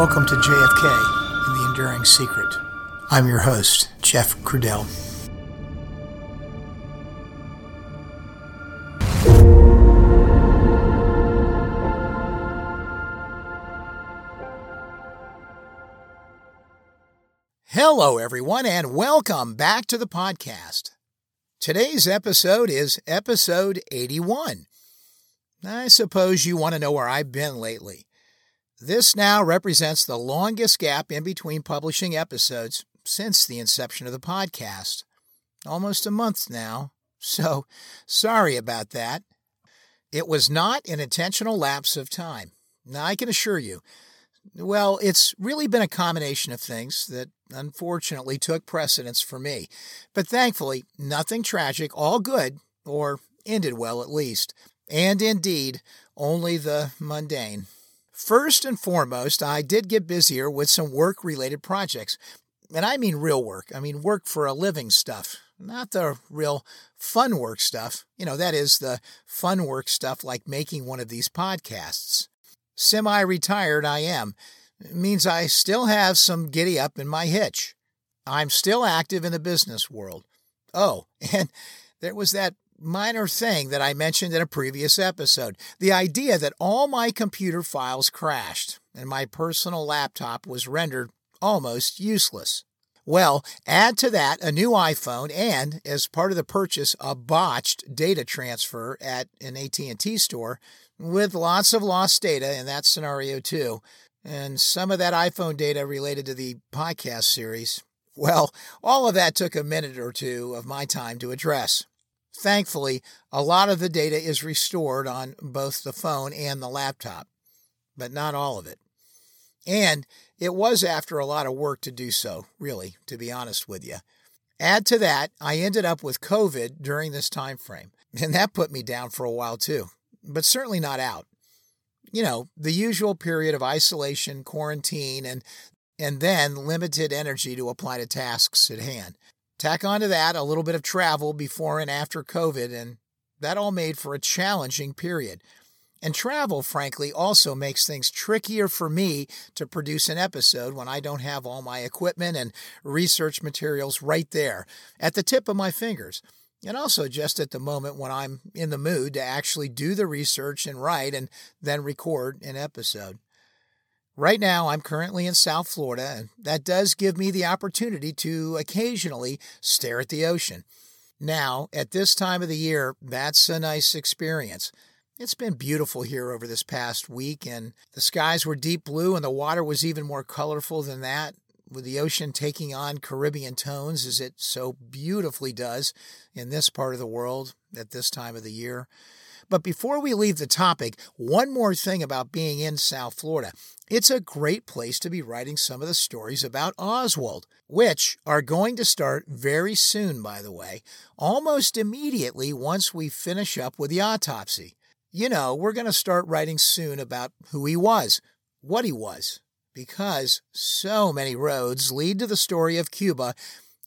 Welcome to JFK and the Enduring Secret. I'm your host, Jeff Crudell. Hello, everyone, and welcome back to the podcast. Today's episode is episode 81. I suppose you want to know where I've been lately. This now represents the longest gap in between publishing episodes since the inception of the podcast. Almost a month now, so sorry about that. It was not an intentional lapse of time. Now, I can assure you, well, it's really been a combination of things that unfortunately took precedence for me. But thankfully, nothing tragic, all good, or ended well at least. And indeed, only the mundane. First and foremost, I did get busier with some work related projects. And I mean real work. I mean work for a living stuff, not the real fun work stuff. You know, that is the fun work stuff like making one of these podcasts. Semi retired I am. It means I still have some giddy up in my hitch. I'm still active in the business world. Oh, and there was that minor thing that I mentioned in a previous episode the idea that all my computer files crashed and my personal laptop was rendered almost useless. Well, add to that a new iPhone and as part of the purchase a botched data transfer at an AT&T store with lots of lost data in that scenario too and some of that iPhone data related to the podcast series. Well, all of that took a minute or two of my time to address. Thankfully, a lot of the data is restored on both the phone and the laptop, but not all of it. And it was after a lot of work to do so, really, to be honest with you. Add to that, I ended up with COVID during this time frame, and that put me down for a while too, but certainly not out. You know, the usual period of isolation, quarantine, and and then limited energy to apply to tasks at hand. Tack onto that a little bit of travel before and after COVID, and that all made for a challenging period. And travel, frankly, also makes things trickier for me to produce an episode when I don't have all my equipment and research materials right there at the tip of my fingers. And also just at the moment when I'm in the mood to actually do the research and write and then record an episode. Right now, I'm currently in South Florida, and that does give me the opportunity to occasionally stare at the ocean. Now, at this time of the year, that's a nice experience. It's been beautiful here over this past week, and the skies were deep blue, and the water was even more colorful than that, with the ocean taking on Caribbean tones as it so beautifully does in this part of the world at this time of the year. But before we leave the topic, one more thing about being in South Florida. It's a great place to be writing some of the stories about Oswald, which are going to start very soon, by the way, almost immediately once we finish up with the autopsy. You know, we're going to start writing soon about who he was, what he was, because so many roads lead to the story of Cuba,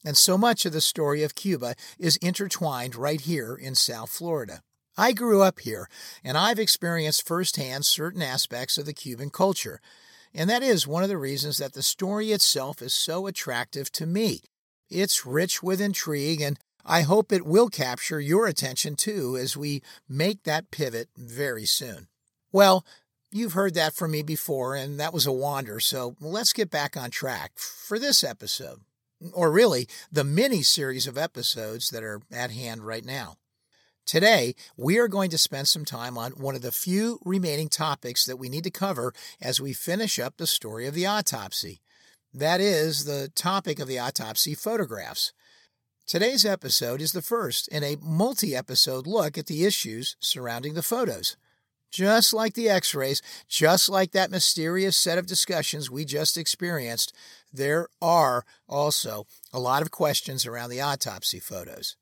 and so much of the story of Cuba is intertwined right here in South Florida. I grew up here, and I've experienced firsthand certain aspects of the Cuban culture. And that is one of the reasons that the story itself is so attractive to me. It's rich with intrigue, and I hope it will capture your attention too as we make that pivot very soon. Well, you've heard that from me before, and that was a wander, so let's get back on track for this episode. Or really, the mini series of episodes that are at hand right now. Today, we are going to spend some time on one of the few remaining topics that we need to cover as we finish up the story of the autopsy. That is, the topic of the autopsy photographs. Today's episode is the first in a multi episode look at the issues surrounding the photos. Just like the x rays, just like that mysterious set of discussions we just experienced, there are also a lot of questions around the autopsy photos.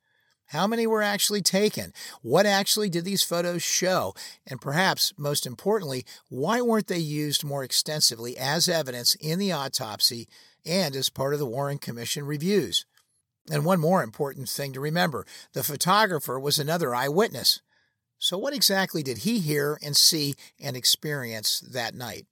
How many were actually taken? What actually did these photos show? And perhaps most importantly, why weren't they used more extensively as evidence in the autopsy and as part of the Warren Commission reviews? And one more important thing to remember the photographer was another eyewitness. So, what exactly did he hear and see and experience that night?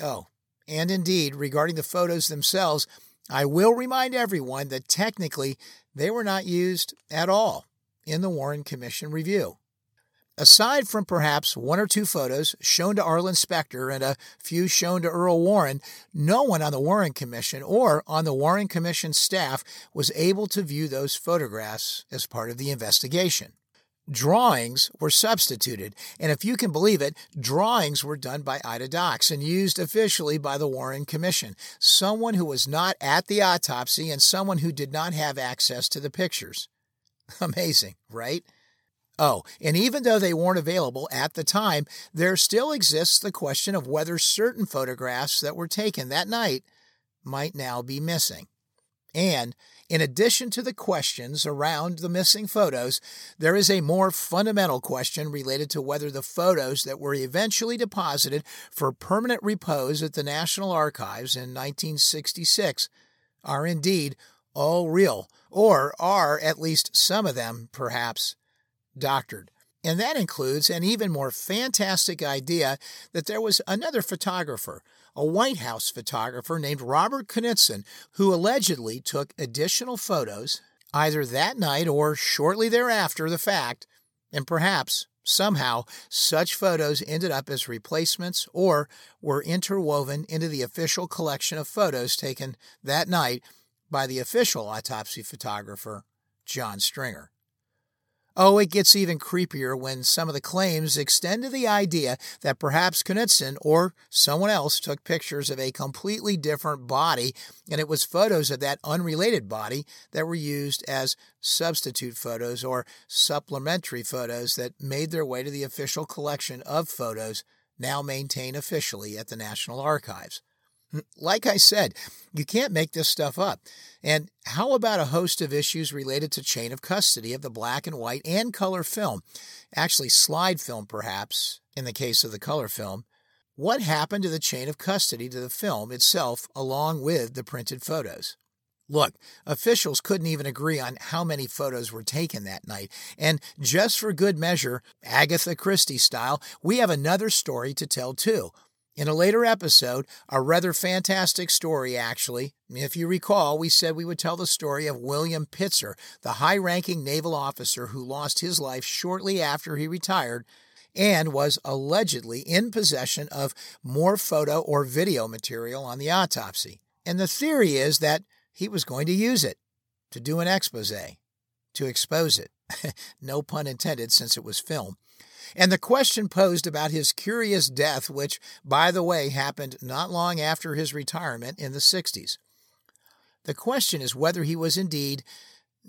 Oh, And indeed, regarding the photos themselves, I will remind everyone that technically they were not used at all in the Warren Commission review. Aside from perhaps one or two photos shown to Arlen Specter and a few shown to Earl Warren, no one on the Warren Commission or on the Warren Commission staff was able to view those photographs as part of the investigation. Drawings were substituted, and if you can believe it, drawings were done by Ida Dox and used officially by the Warren Commission, someone who was not at the autopsy and someone who did not have access to the pictures. Amazing, right? Oh, and even though they weren't available at the time, there still exists the question of whether certain photographs that were taken that night might now be missing. And in addition to the questions around the missing photos, there is a more fundamental question related to whether the photos that were eventually deposited for permanent repose at the National Archives in 1966 are indeed all real, or are at least some of them, perhaps, doctored. And that includes an even more fantastic idea that there was another photographer, a White House photographer named Robert Knudsen, who allegedly took additional photos either that night or shortly thereafter the fact, and perhaps somehow such photos ended up as replacements or were interwoven into the official collection of photos taken that night by the official autopsy photographer, John Stringer. Oh, it gets even creepier when some of the claims extend to the idea that perhaps Knudsen or someone else took pictures of a completely different body, and it was photos of that unrelated body that were used as substitute photos or supplementary photos that made their way to the official collection of photos now maintained officially at the National Archives. Like I said, you can't make this stuff up. And how about a host of issues related to chain of custody of the black and white and color film? Actually, slide film, perhaps, in the case of the color film. What happened to the chain of custody to the film itself, along with the printed photos? Look, officials couldn't even agree on how many photos were taken that night. And just for good measure, Agatha Christie style, we have another story to tell too. In a later episode, a rather fantastic story, actually. If you recall, we said we would tell the story of William Pitzer, the high ranking naval officer who lost his life shortly after he retired and was allegedly in possession of more photo or video material on the autopsy. And the theory is that he was going to use it to do an expose, to expose it. no pun intended, since it was film and the question posed about his curious death, which, by the way, happened not long after his retirement in the 60s. The question is whether he was indeed,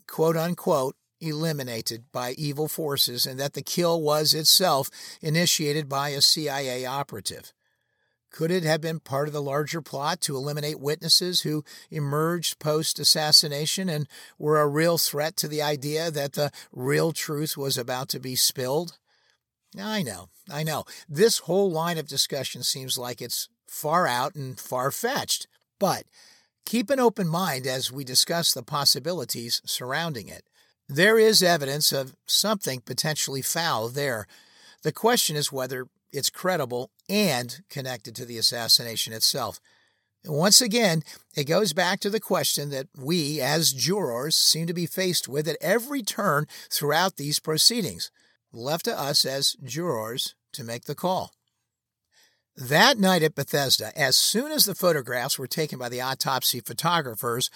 quote unquote, eliminated by evil forces and that the kill was itself initiated by a CIA operative. Could it have been part of the larger plot to eliminate witnesses who emerged post assassination and were a real threat to the idea that the real truth was about to be spilled? I know, I know. This whole line of discussion seems like it's far out and far fetched, but keep an open mind as we discuss the possibilities surrounding it. There is evidence of something potentially foul there. The question is whether it's credible and connected to the assassination itself. Once again, it goes back to the question that we, as jurors, seem to be faced with at every turn throughout these proceedings left to us as jurors to make the call. That night at Bethesda, as soon as the photographs were taken by the autopsy photographers,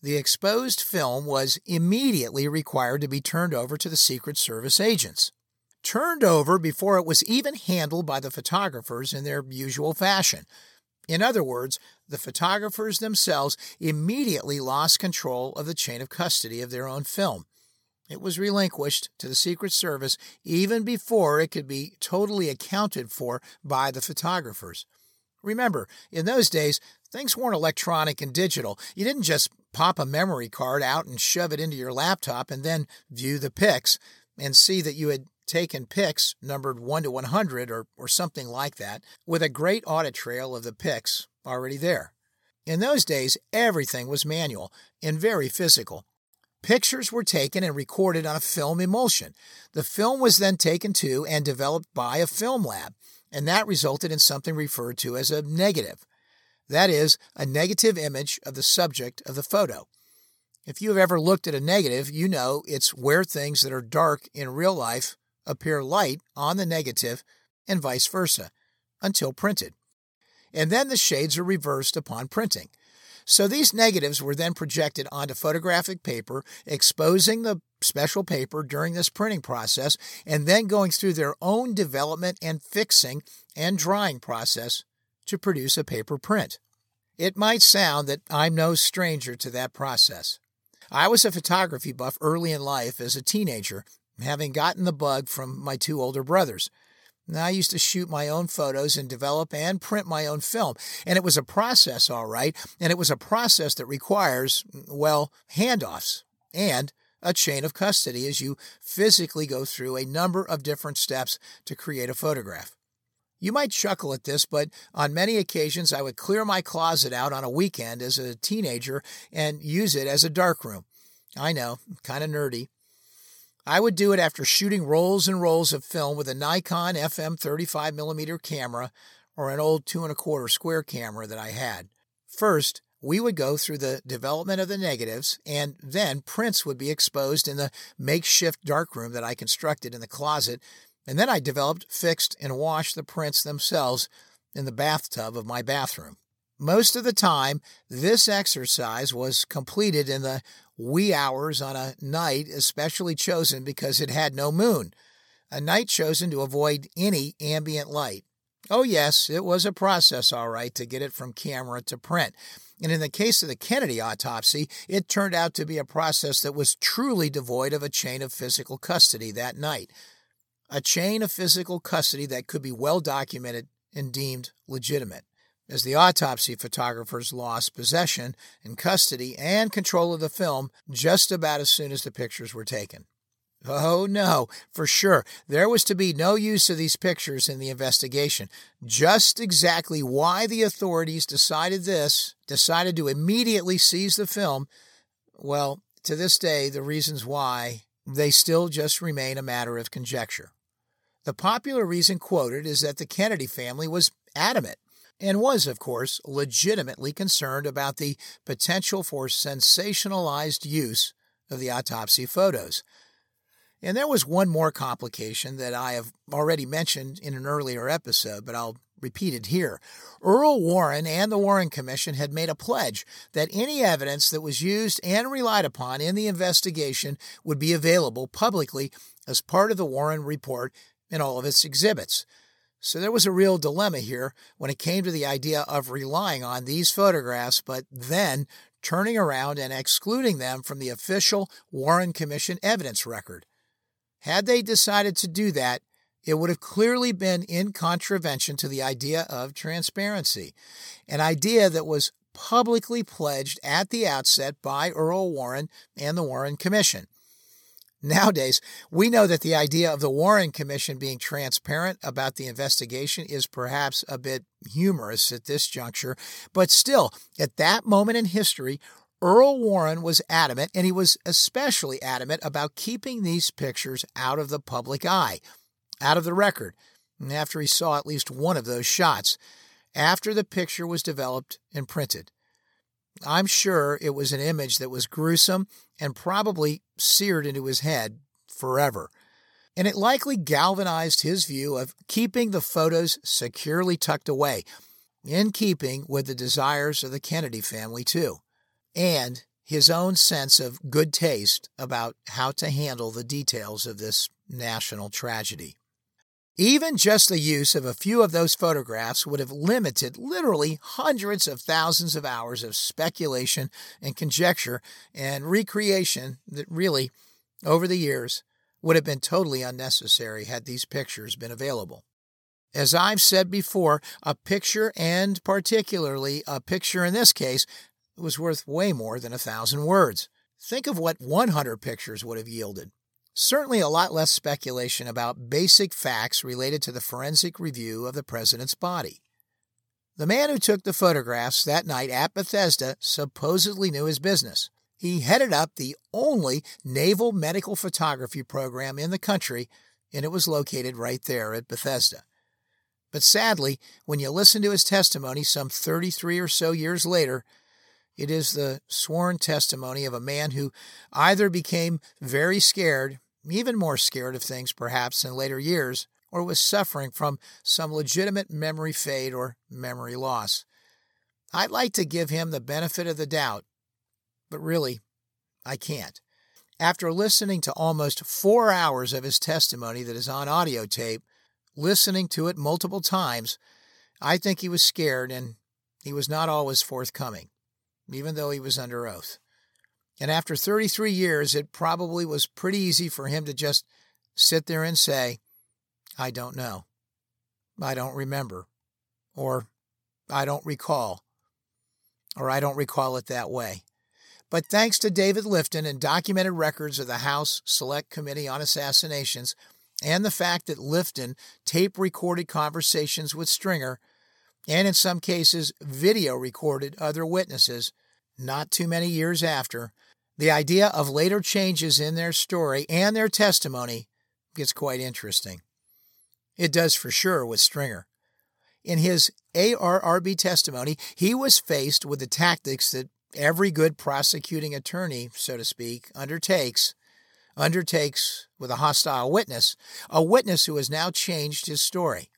the exposed film was immediately required to be turned over to the Secret Service agents. Turned over before it was even handled by the photographers in their usual fashion. In other words, the photographers themselves immediately lost control of the chain of custody of their own film. It was relinquished to the Secret Service even before it could be totally accounted for by the photographers. Remember, in those days, things weren't electronic and digital. You didn't just pop a memory card out and shove it into your laptop and then view the pics and see that you had taken pics numbered 1 to 100 or, or something like that, with a great audit trail of the pics already there. In those days, everything was manual and very physical. Pictures were taken and recorded on a film emulsion. The film was then taken to and developed by a film lab, and that resulted in something referred to as a negative. That is, a negative image of the subject of the photo. If you have ever looked at a negative, you know it's where things that are dark in real life appear light on the negative and vice versa until printed. And then the shades are reversed upon printing. So these negatives were then projected onto photographic paper, exposing the special paper during this printing process, and then going through their own development and fixing and drying process to produce a paper print. It might sound that I'm no stranger to that process. I was a photography buff early in life as a teenager, having gotten the bug from my two older brothers. Now, I used to shoot my own photos and develop and print my own film. And it was a process, all right. And it was a process that requires, well, handoffs and a chain of custody as you physically go through a number of different steps to create a photograph. You might chuckle at this, but on many occasions I would clear my closet out on a weekend as a teenager and use it as a darkroom. I know, kind of nerdy. I would do it after shooting rolls and rolls of film with a Nikon FM 35mm camera or an old two and a quarter square camera that I had. First, we would go through the development of the negatives, and then prints would be exposed in the makeshift darkroom that I constructed in the closet, and then I developed, fixed, and washed the prints themselves in the bathtub of my bathroom. Most of the time, this exercise was completed in the wee hours on a night especially chosen because it had no moon, a night chosen to avoid any ambient light. Oh, yes, it was a process, all right, to get it from camera to print. And in the case of the Kennedy autopsy, it turned out to be a process that was truly devoid of a chain of physical custody that night. A chain of physical custody that could be well documented and deemed legitimate as the autopsy photographers lost possession and custody and control of the film just about as soon as the pictures were taken. Oh, no, for sure. There was to be no use of these pictures in the investigation. Just exactly why the authorities decided this, decided to immediately seize the film, well, to this day, the reasons why, they still just remain a matter of conjecture. The popular reason quoted is that the Kennedy family was adamant and was, of course, legitimately concerned about the potential for sensationalized use of the autopsy photos. And there was one more complication that I have already mentioned in an earlier episode, but I'll repeat it here. Earl Warren and the Warren Commission had made a pledge that any evidence that was used and relied upon in the investigation would be available publicly as part of the Warren Report and all of its exhibits. So there was a real dilemma here when it came to the idea of relying on these photographs, but then turning around and excluding them from the official Warren Commission evidence record. Had they decided to do that, it would have clearly been in contravention to the idea of transparency, an idea that was publicly pledged at the outset by Earl Warren and the Warren Commission. Nowadays, we know that the idea of the Warren Commission being transparent about the investigation is perhaps a bit humorous at this juncture, but still, at that moment in history, Earl Warren was adamant, and he was especially adamant about keeping these pictures out of the public eye, out of the record, after he saw at least one of those shots, after the picture was developed and printed. I'm sure it was an image that was gruesome and probably seared into his head forever. And it likely galvanized his view of keeping the photos securely tucked away, in keeping with the desires of the Kennedy family, too, and his own sense of good taste about how to handle the details of this national tragedy. Even just the use of a few of those photographs would have limited literally hundreds of thousands of hours of speculation and conjecture and recreation that really, over the years, would have been totally unnecessary had these pictures been available. As I've said before, a picture, and particularly a picture in this case, was worth way more than a thousand words. Think of what 100 pictures would have yielded. Certainly a lot less speculation about basic facts related to the forensic review of the president's body. The man who took the photographs that night at Bethesda supposedly knew his business. He headed up the only naval medical photography program in the country, and it was located right there at Bethesda. But sadly, when you listen to his testimony some 33 or so years later, it is the sworn testimony of a man who either became very scared, even more scared of things perhaps in later years, or was suffering from some legitimate memory fade or memory loss. I'd like to give him the benefit of the doubt, but really, I can't. After listening to almost four hours of his testimony that is on audio tape, listening to it multiple times, I think he was scared and he was not always forthcoming, even though he was under oath. And after 33 years, it probably was pretty easy for him to just sit there and say, I don't know. I don't remember. Or I don't recall. Or I don't recall it that way. But thanks to David Lifton and documented records of the House Select Committee on Assassinations, and the fact that Lifton tape recorded conversations with Stringer, and in some cases video recorded other witnesses, not too many years after, the idea of later changes in their story and their testimony gets quite interesting. It does for sure with Stringer. In his ARRB testimony, he was faced with the tactics that every good prosecuting attorney, so to speak, undertakes undertakes with a hostile witness, a witness who has now changed his story.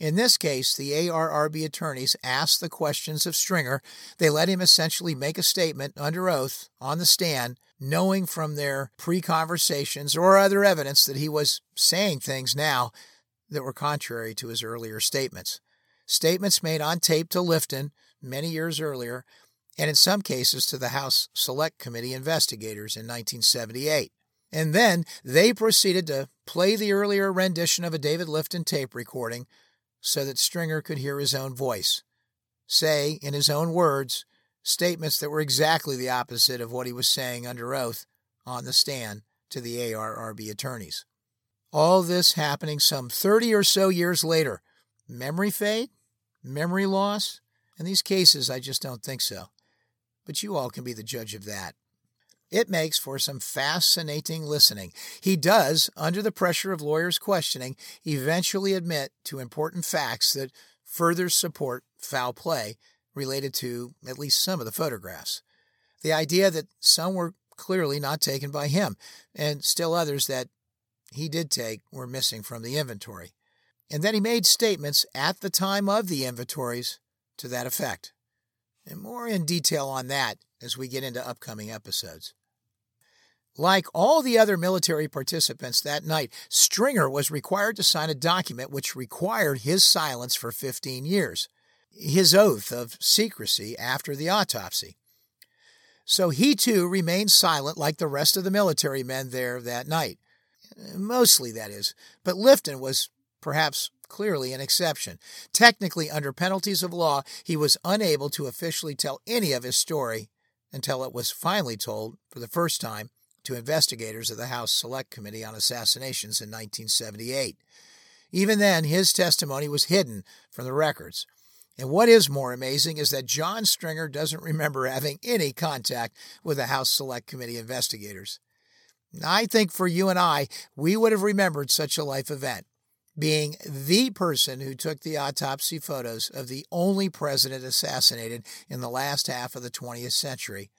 In this case, the ARRB attorneys asked the questions of Stringer. They let him essentially make a statement under oath on the stand, knowing from their pre conversations or other evidence that he was saying things now that were contrary to his earlier statements. Statements made on tape to Lifton many years earlier, and in some cases to the House Select Committee investigators in 1978. And then they proceeded to play the earlier rendition of a David Lifton tape recording so that Stringer could hear his own voice, say, in his own words, statements that were exactly the opposite of what he was saying under oath on the stand to the ARRB attorneys. All this happening some 30 or so years later. Memory fade? Memory loss? In these cases, I just don't think so. But you all can be the judge of that. It makes for some fascinating listening. He does, under the pressure of lawyers' questioning, eventually admit to important facts that further support foul play related to at least some of the photographs. The idea that some were clearly not taken by him, and still others that he did take were missing from the inventory. And then he made statements at the time of the inventories to that effect. And more in detail on that as we get into upcoming episodes. Like all the other military participants that night, Stringer was required to sign a document which required his silence for 15 years, his oath of secrecy after the autopsy. So he too remained silent like the rest of the military men there that night. Mostly, that is. But Lifton was perhaps clearly an exception. Technically, under penalties of law, he was unable to officially tell any of his story until it was finally told for the first time to investigators of the House Select Committee on Assassinations in 1978. Even then, his testimony was hidden from the records. And what is more amazing is that John Stringer doesn't remember having any contact with the House Select Committee investigators. I think for you and I, we would have remembered such a life event, being the person who took the autopsy photos of the only president assassinated in the last half of the 20th century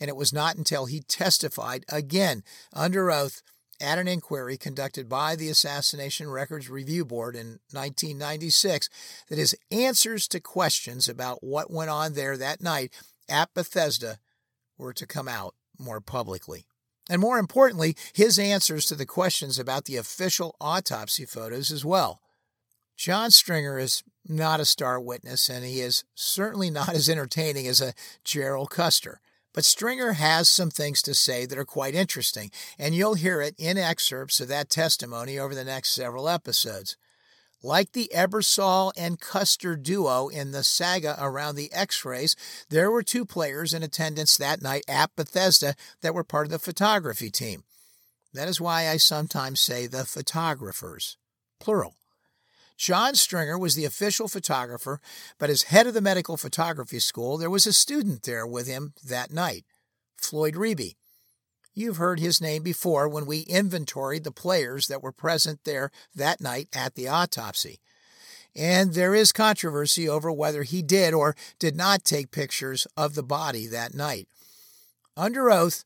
and it was not until he testified again under oath at an inquiry conducted by the Assassination Records Review Board in 1996 that his answers to questions about what went on there that night at Bethesda were to come out more publicly. And more importantly, his answers to the questions about the official autopsy photos as well. John Stringer is not a star witness, and he is certainly not as entertaining as a Jerrol Custer. But Stringer has some things to say that are quite interesting, and you'll hear it in excerpts of that testimony over the next several episodes. Like the Ebersole and Custer duo in the saga around the X rays, there were two players in attendance that night at Bethesda that were part of the photography team. That is why I sometimes say the photographers, plural. John Stringer was the official photographer, but as head of the medical photography school, there was a student there with him that night, Floyd Riebe. You've heard his name before when we inventoried the players that were present there that night at the autopsy. and there is controversy over whether he did or did not take pictures of the body that night. Under oath,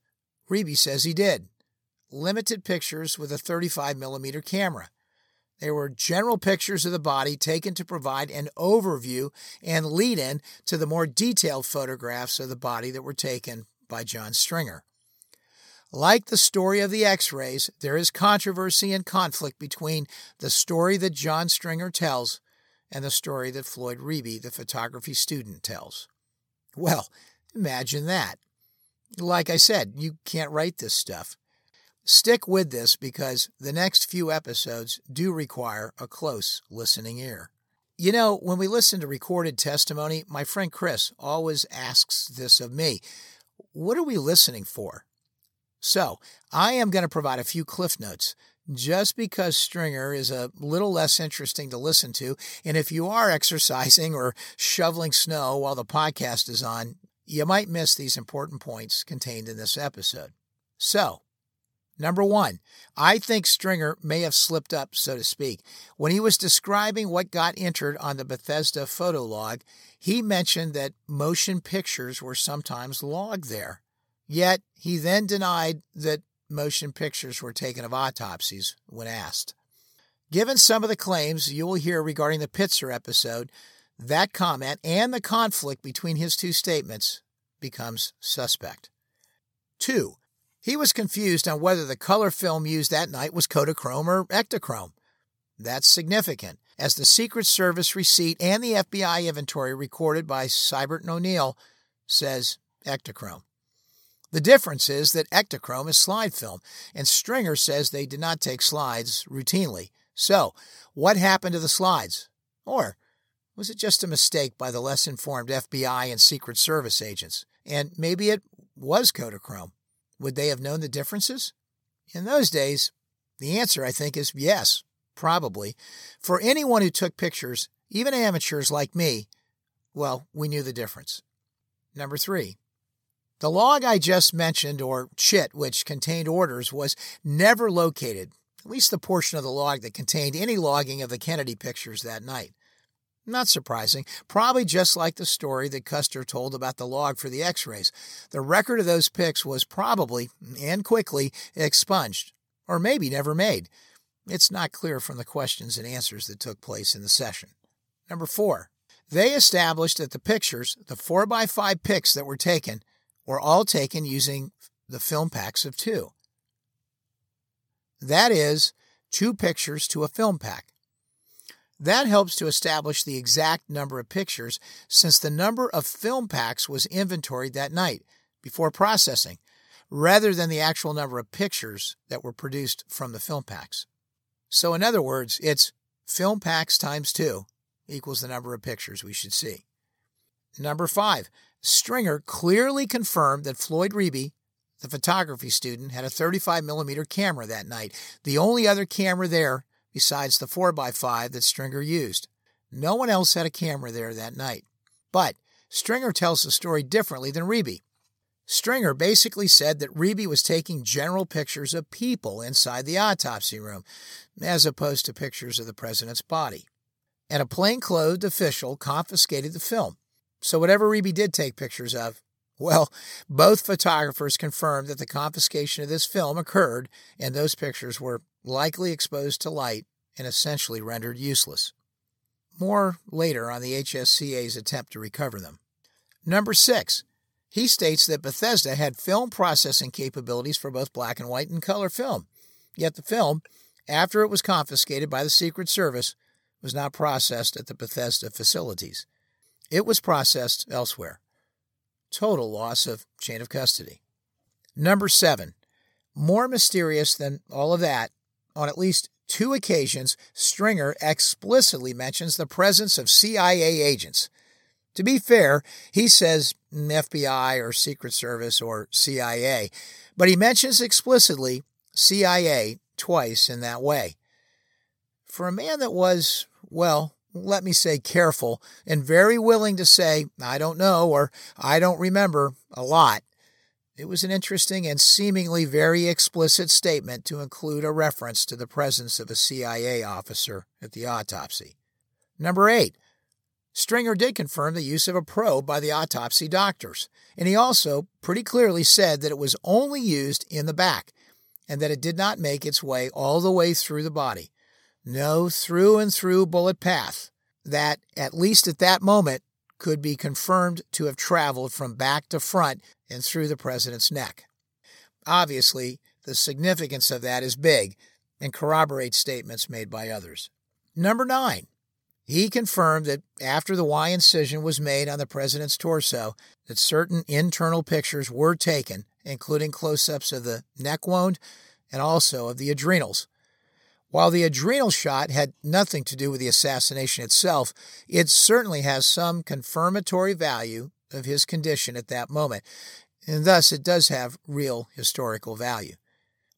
Riebe says he did. Limited pictures with a 35 millimeter camera. They were general pictures of the body taken to provide an overview and lead in to the more detailed photographs of the body that were taken by John Stringer. Like the story of the x rays, there is controversy and conflict between the story that John Stringer tells and the story that Floyd Riebe, the photography student, tells. Well, imagine that. Like I said, you can't write this stuff. Stick with this because the next few episodes do require a close listening ear. You know, when we listen to recorded testimony, my friend Chris always asks this of me What are we listening for? So, I am going to provide a few cliff notes just because Stringer is a little less interesting to listen to. And if you are exercising or shoveling snow while the podcast is on, you might miss these important points contained in this episode. So, Number one, I think Stringer may have slipped up, so to speak. When he was describing what got entered on the Bethesda photo log, he mentioned that motion pictures were sometimes logged there. Yet he then denied that motion pictures were taken of autopsies when asked. Given some of the claims you will hear regarding the Pitzer episode, that comment and the conflict between his two statements becomes suspect. Two, he was confused on whether the color film used that night was Kodachrome or Ektachrome. That's significant, as the Secret Service receipt and the FBI inventory recorded by Sibert and O'Neill says Ektachrome. The difference is that Ektachrome is slide film, and Stringer says they did not take slides routinely. So, what happened to the slides? Or was it just a mistake by the less informed FBI and Secret Service agents? And maybe it was Kodachrome. Would they have known the differences? In those days, the answer, I think, is yes, probably. For anyone who took pictures, even amateurs like me, well, we knew the difference. Number three, the log I just mentioned, or CHIT, which contained orders, was never located, at least the portion of the log that contained any logging of the Kennedy pictures that night. Not surprising. Probably just like the story that Custer told about the log for the x rays. The record of those pics was probably, and quickly, expunged, or maybe never made. It's not clear from the questions and answers that took place in the session. Number four, they established that the pictures, the 4x5 pics that were taken, were all taken using the film packs of two. That is, two pictures to a film pack. That helps to establish the exact number of pictures since the number of film packs was inventoried that night before processing, rather than the actual number of pictures that were produced from the film packs. So, in other words, it's film packs times two equals the number of pictures we should see. Number five, Stringer clearly confirmed that Floyd Riebe, the photography student, had a 35 millimeter camera that night, the only other camera there besides the 4x5 that Stringer used. No one else had a camera there that night. But Stringer tells the story differently than Riebe. Stringer basically said that Riebe was taking general pictures of people inside the autopsy room, as opposed to pictures of the president's body. And a plainclothed official confiscated the film. So whatever Riebe did take pictures of, well, both photographers confirmed that the confiscation of this film occurred and those pictures were likely exposed to light and essentially rendered useless. More later on the HSCA's attempt to recover them. Number six, he states that Bethesda had film processing capabilities for both black and white and color film. Yet the film, after it was confiscated by the Secret Service, was not processed at the Bethesda facilities. It was processed elsewhere. Total loss of chain of custody. Number seven, more mysterious than all of that on at least two occasions, Stringer explicitly mentions the presence of CIA agents. To be fair, he says FBI or Secret Service or CIA, but he mentions explicitly CIA twice in that way. For a man that was, well, let me say careful and very willing to say, I don't know or I don't remember a lot, it was an interesting and seemingly very explicit statement to include a reference to the presence of a CIA officer at the autopsy. Number eight, Stringer did confirm the use of a probe by the autopsy doctors, and he also pretty clearly said that it was only used in the back and that it did not make its way all the way through the body. No through and through bullet path that, at least at that moment, could be confirmed to have traveled from back to front and through the president's neck. Obviously, the significance of that is big and corroborates statements made by others. Number nine, he confirmed that after the Y incision was made on the president's torso, that certain internal pictures were taken, including close-ups of the neck wound and also of the adrenals. While the adrenal shot had nothing to do with the assassination itself, it certainly has some confirmatory value of his condition at that moment, and thus it does have real historical value.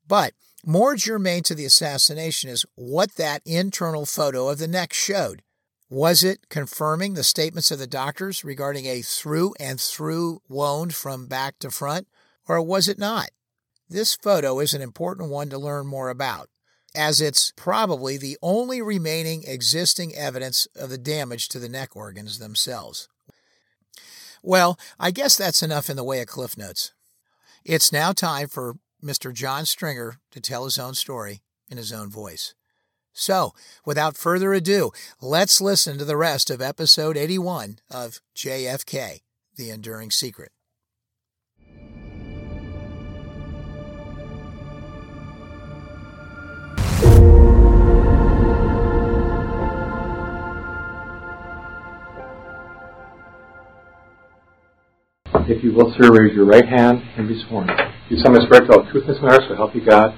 But more germane to the assassination is what that internal photo of the neck showed. Was it confirming the statements of the doctors regarding a through and through wound from back to front, or was it not? This photo is an important one to learn more about, as it's probably the only remaining existing evidence of the damage to the neck organs themselves. Well, I guess that's enough in the way of Cliff Notes. It's now time for Mr. John Stringer to tell his own story in his own voice. So, without further ado, let's listen to the rest of episode 81 of JFK The Enduring Secret. If you will, sir, raise your right hand and be sworn. You solemnly swear to tell the truth this matter, so help you God.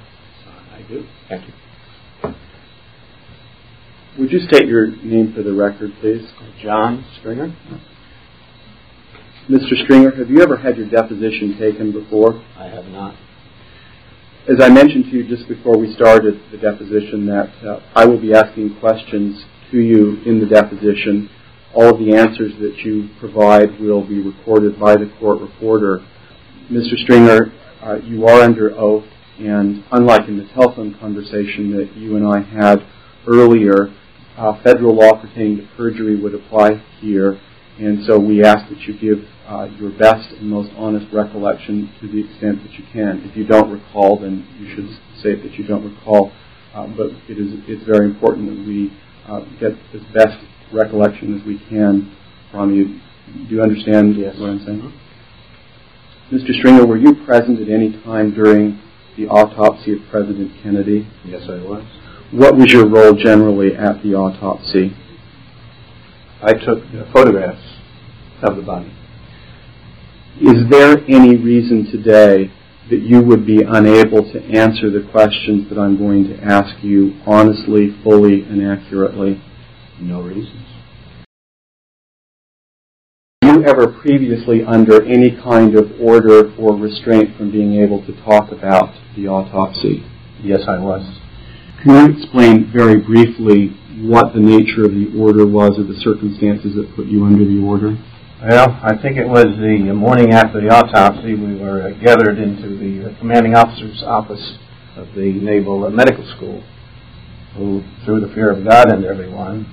I do. Thank you. Would you state your name for the record, please? John Stringer. Mr. Stringer, have you ever had your deposition taken before? I have not. As I mentioned to you just before we started the deposition, that uh, I will be asking questions to you in the deposition. All of the answers that you provide will be recorded by the court reporter. Mr. Stringer, uh, you are under oath, and unlike in the telephone conversation that you and I had earlier, uh, federal law pertaining to perjury would apply here, and so we ask that you give uh, your best and most honest recollection to the extent that you can. If you don't recall, then you should say that you don't recall. Uh, but it is it's very important that we uh, get as best recollection as we can from you. Do you understand yes. what I'm saying? Mm-hmm. Mr. Stringer, were you present at any time during the autopsy of President Kennedy? Yes, I was. What was your role generally at the autopsy? I took photographs of the body. Is there any reason today that you would be unable to answer the questions that I'm going to ask you honestly, fully, and accurately? No reasons. Were you ever previously under any kind of order or restraint from being able to talk about the autopsy? Yes, I was. Can you explain very briefly what the nature of the order was or the circumstances that put you under the order? Well, I think it was the morning after the autopsy. We were gathered into the commanding officer's office of the Naval Medical School, who threw the fear of God into everyone.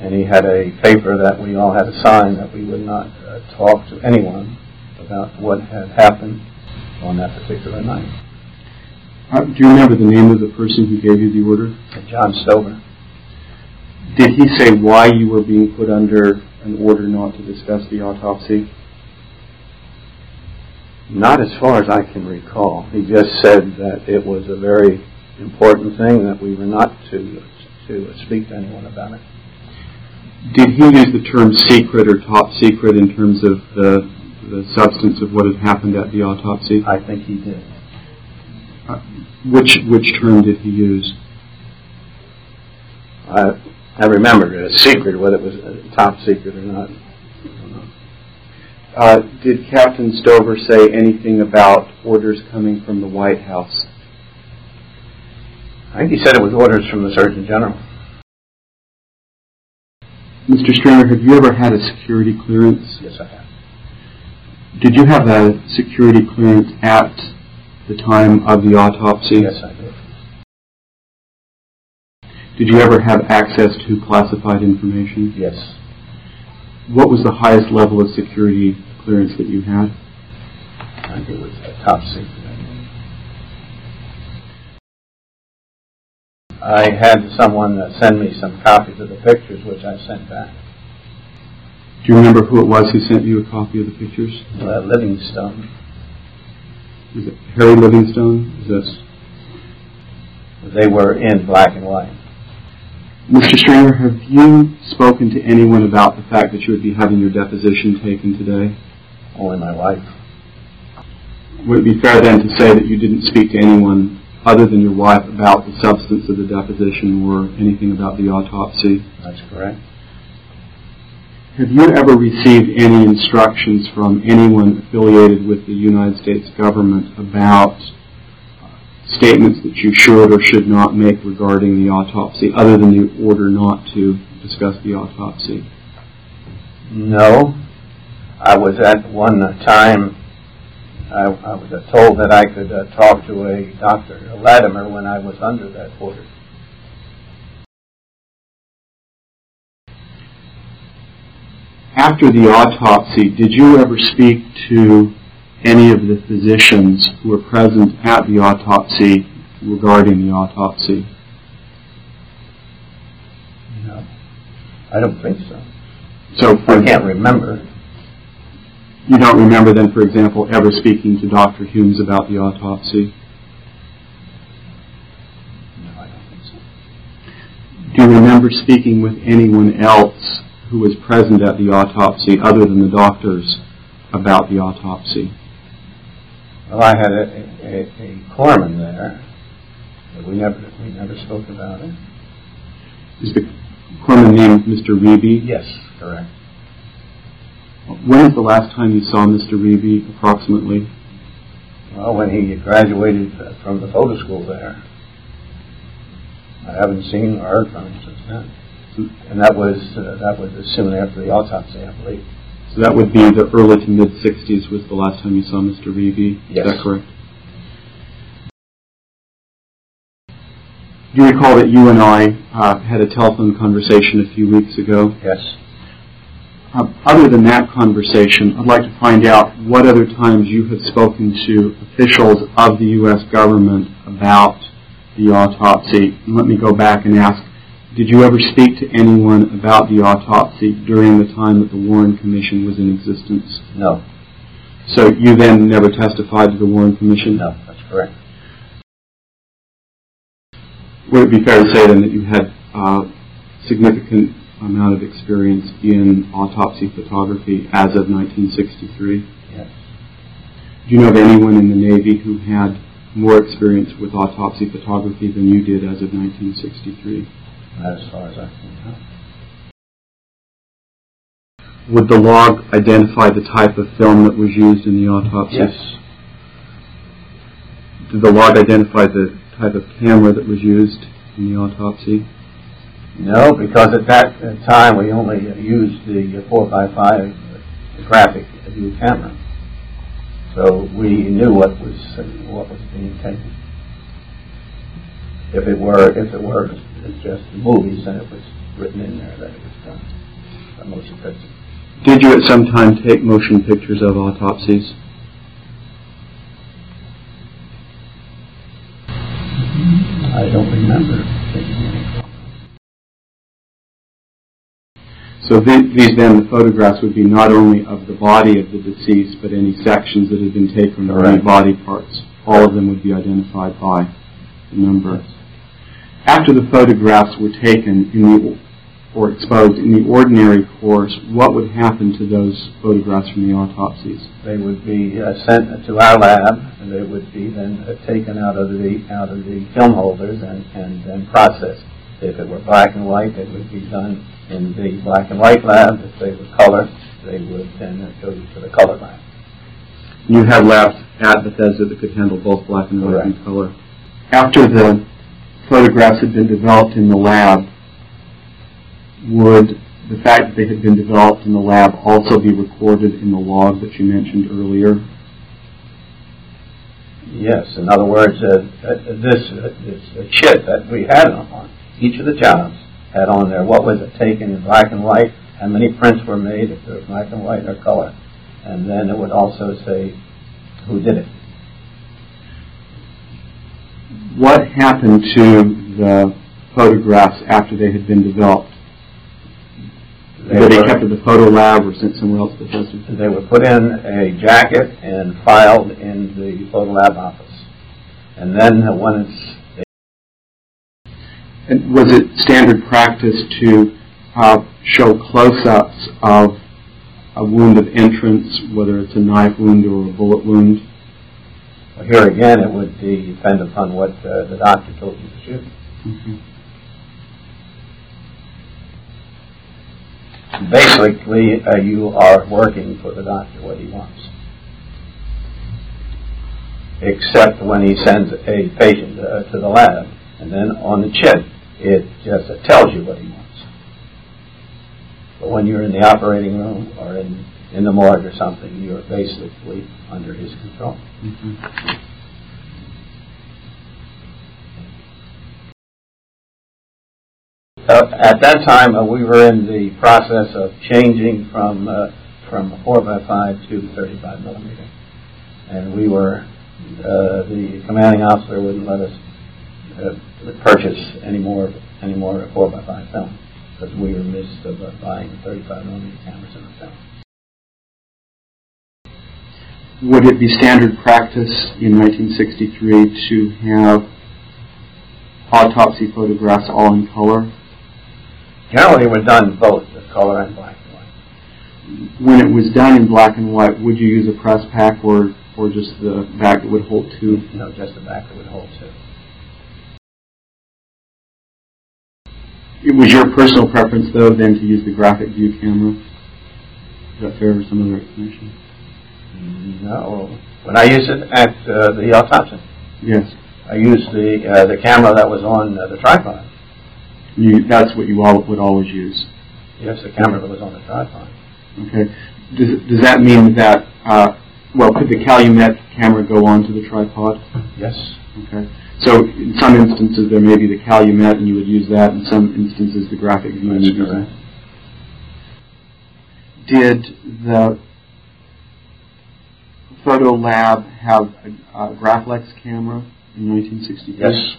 And he had a paper that we all had to sign that we would not uh, talk to anyone about what had happened on that particular night. Uh, do you remember the name of the person who gave you the order? John Stover. Did he say why you were being put under an order not to discuss the autopsy? Not as far as I can recall. He just said that it was a very important thing that we were not to to speak to anyone about it. Did he use the term secret or top secret in terms of the the substance of what had happened at the autopsy? I think he did. Uh, which which term did he use? I I remember it a secret, whether it was a top secret or not. Uh, did Captain Stover say anything about orders coming from the White House? I think he said it was orders from the Surgeon General. Mr. Stringer, have you ever had a security clearance? Yes, I have. Did you have a security clearance at the time of the autopsy? Yes, I did. Did you ever have access to classified information? Yes. What was the highest level of security clearance that you had? I think it was a top secret. I had someone send me some copies of the pictures, which I sent back. Do you remember who it was who sent you a copy of the pictures? Uh, Livingstone. Is it Harry Livingstone? Is this? They were in black and white. Mr. Stringer, have you spoken to anyone about the fact that you would be having your deposition taken today? Only my wife. Would it be fair then to say that you didn't speak to anyone other than your wife about the substance of the deposition or anything about the autopsy? That's correct. Have you ever received any instructions from anyone affiliated with the United States government about statements that you should or should not make regarding the autopsy, other than the order not to discuss the autopsy? No. I was at one time, I, I was told that I could uh, talk to a Dr. Lattimer when I was under that order. After the autopsy, did you ever speak to any of the physicians who were present at the autopsy regarding the autopsy? No. I don't think so. So I can't remember. You don't remember then, for example, ever speaking to Dr. Humes about the autopsy? No, I don't think so. Do you remember speaking with anyone else who was present at the autopsy other than the doctors about the autopsy? Well, I had a, a, a corpsman there, but we never we never spoke about it. Is the corpsman named Mr. Riebe? Yes, correct. When was the last time you saw Mr. Riebe, approximately? Well, when he graduated from the photo school there, I haven't seen or heard from him since then. And that was uh, that was soon after the autopsy, I believe. So that would be the early to mid 60s was the last time you saw Mr. Riebe. Yes. Is that correct? Do you recall that you and I uh, had a telephone conversation a few weeks ago? Yes. Uh, other than that conversation, I'd like to find out what other times you have spoken to officials of the U.S. government about the autopsy. And let me go back and ask, did you ever speak to anyone about the autopsy during the time that the Warren Commission was in existence? No. So you then never testified to the Warren Commission? No, that's correct. Would it be fair to say then that you had uh, significant amount of experience in autopsy photography as of 1963? Yes. Do you know of anyone in the Navy who had more experience with autopsy photography than you did as of 1963? Not as far as I can tell. Would the log identify the type of film that was used in the autopsy? Yes. Did the log identify the type of camera that was used in the autopsy? No, because at that time we only used the uh, 4x5 graphic view camera. So we knew what was what was being taken. If it were if it were just movies, then it was written in there that it was done a motion picture. Did you at some time take motion pictures of autopsies? I don't remember So th- these then, the photographs would be not only of the body of the deceased, but any sections that had been taken or any body parts. All of them would be identified by the number. After the photographs were taken in the, or exposed in the ordinary course, what would happen to those photographs from the autopsies? They would be uh, sent to our lab, and they would be then uh, taken out of the out of the film holders and and then processed. If it were black and white, it would be done in the black and white lab. If they were color, they would then go to the color lab. You had labs at Bethesda that could handle both black and white and color. After the photographs had been developed in the lab, would the fact that they had been developed in the lab also be recorded in the log that you mentioned earlier? Yes, in other words, uh, uh, this uh, this uh, chip that we had on each of the jobs had on there what was it taken in black and white, how many prints were made, if they were black and white or color. And then it would also say who did it. What happened to the photographs after they had been developed? They were they kept at the photo lab or sent somewhere else to test them? They were put in a jacket and filed in the photo lab office. And then when it's, was it standard practice to uh, show close-ups of a wound of entrance, whether it's a knife wound or a bullet wound? well, here again, it would depend upon what uh, the doctor told you to shoot. Basically, uh, you are working for the doctor what he wants. Except when he sends a patient uh, to the lab, and then on the chit, it just tells you what he wants. But when you're in the operating room or in, in the morgue or something, you're basically under his control. Uh, at that time, uh, we were in the process of changing from uh, from 4 by 5 to 35 millimeter, and we were uh, the commanding officer wouldn't let us uh, purchase any more any more 4 by 5 film because we were in the midst of uh, buying 35 millimeter cameras in the film. Would it be standard practice in 1963 to have autopsy photographs all in color? Generally, we're done both the color and black and white. When it was done in black and white, would you use a press pack or, or just the bag that would hold two? Know, just the back that would hold two. It was your personal preference, though, then to use the graphic view camera? Is that fair or some other explanation? No, when I used it at uh, the autopsy, Yes. I used the uh, the camera that was on uh, the tripod. You, that's what you all would always use. Yes, the camera that was on the tripod. Okay. Does, does that mean that, uh, well, could the Calumet camera go onto the tripod? Yes. Okay. So in some instances there may be the Calumet and you would use that. In some instances the graphic view. and you'd use that. Did the Photo Lab have a, a Graflex camera in 1963? Yes.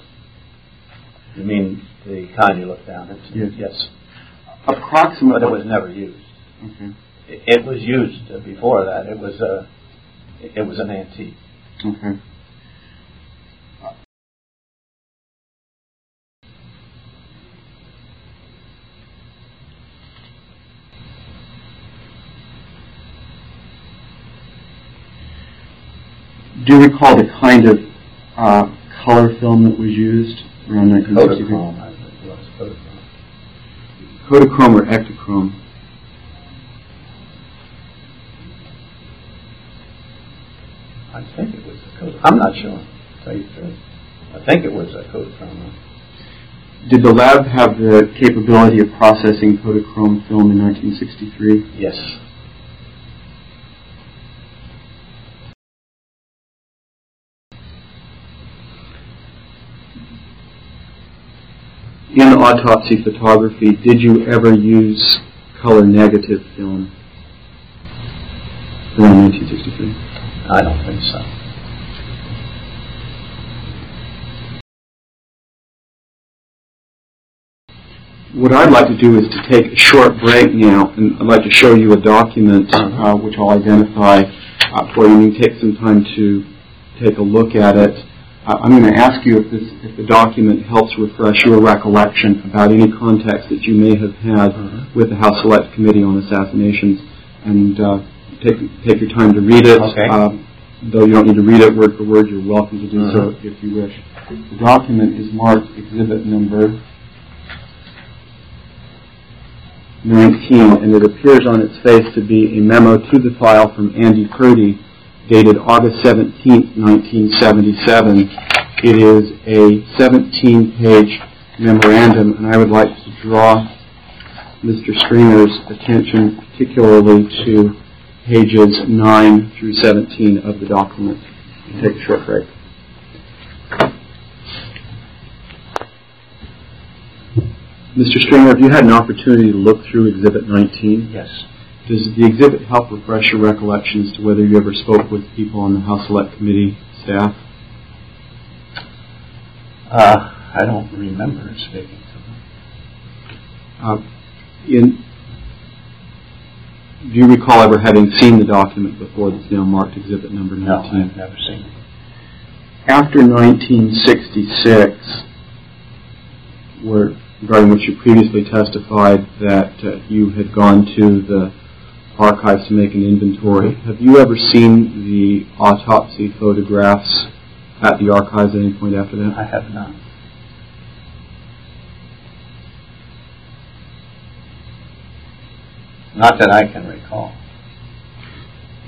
You mean the kind you look down at? Yes. Yes. Approximately. But it was never used. Okay. It, it was used uh, before that. It was a it was an antique. Okay. Do you recall the kind of uh, color film that was used around 1963? Kodachrome, I think it was Kodachrome. Kodachrome or Ektachrome? I think it was a Kodachrome. I'm not sure. To tell you the truth, I think it was a Kodachrome. Did the lab have the capability of processing Kodachrome film in 1963? Yes. In autopsy photography, did you ever use color negative film around 1963? I don't think so. What I'd like to do is to take a short break now, and I'd like to show you a document uh, which I'll identify uh, for you. You can take some time to take a look at it. Uh, I'm going to ask you if, this, if the document helps refresh your recollection about any context that you may have had Mhm. with the House Select Committee on Assassinations, and uh, take take your time to read it. Okay. Um, though you don't need to read it word for word, you're welcome to do so Mhm. if you wish. The document is marked Exhibit Number 19, and it appears on its face to be a memo to the file from Andy Purdy, dated August 17, 1977. It is a 17-page memorandum, and I would like to draw Mr. Stringer's attention particularly to pages 9 through 17 of the document. Take a short break. Mr. Stringer, have you had an opportunity to look through Exhibit 19? Yes. Does the exhibit help refresh your recollection as to whether you ever spoke with people on the House Select Committee staff? Uh, I don't remember speaking to them. Uh, in, do you recall ever having seen the document before that's now marked Exhibit Number 19? No, I've never seen it. After 1966, where, regarding which you previously testified that uh, you had gone to the archives to make an inventory, have you ever seen the autopsy photographs at the archives at any point after that? I have not. Not that I can recall.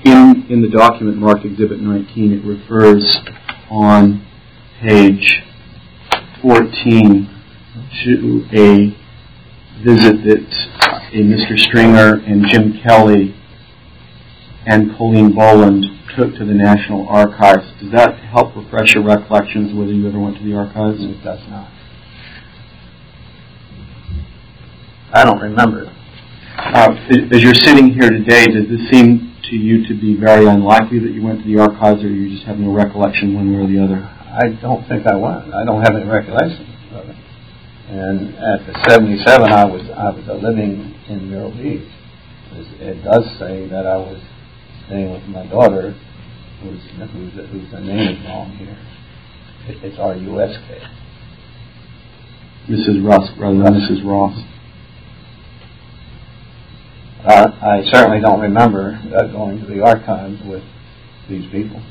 In, in the document marked Exhibit 19, it refers on page 14 to a visit that a Mr. Stringer and Jim Kelly and Colleen Boland took to the National Archives. Does that help refresh your recollections whether you ever went to the archives? It does not. I don't remember. Uh, as you're sitting here today, does this seem to you to be very unlikely that you went to the archives, or you just have no recollection one way or the other? I don't think I went. I don't have any recollection of it. And at the 77, I was I was a living in Myrtle Beach. It does say that I was staying with my daughter, whose whose, name is wrong here. It, it's R U S K. Mrs. Rusk rather than Mrs. Ross. Uh, I certainly don't remember uh, going to the archives with these people.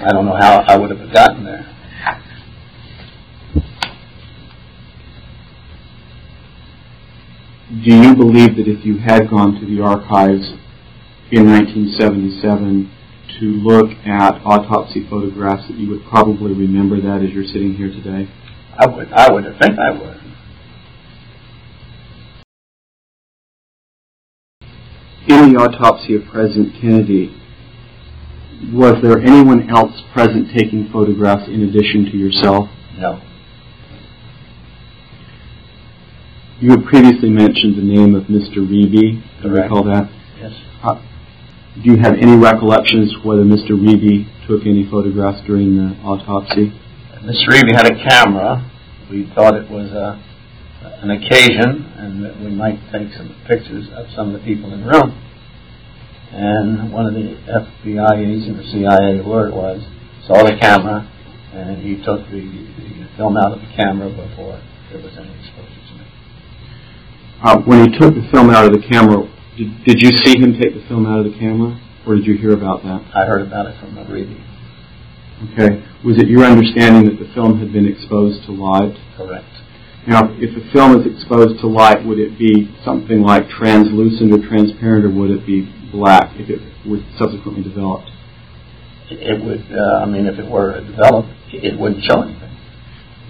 I don't know how I would have gotten there. Do you believe that if you had gone to the archives in 1977 to look at autopsy photographs that you would probably remember that as you're sitting here today? I would. I would have think I would. In the autopsy of President Kennedy, was there anyone else present taking photographs in addition to yourself? No. You had previously mentioned the name of Mr. Riebe. Do you recall that? Yes. Do you have any recollections whether Mr. Riebe took any photographs during the autopsy? Mr. Riebe had a camera. We thought it was uh, an occasion and that we might take some pictures of some of the people in the room. And one of the FBI agents or CIA, whoever it was, saw the camera and he took the, the film out of the camera before there was any exposure. Uh, when he took the film out of the camera, did, did you see him take the film out of the camera, or did you hear about that? I heard about it from Riebe. Okay. Was it your understanding that the film had been exposed to light? Correct. Now, if a film is exposed to light, would it be something like translucent or transparent, or would it be black if it was subsequently developed? It would, uh, I mean, if it were developed, it wouldn't show anything.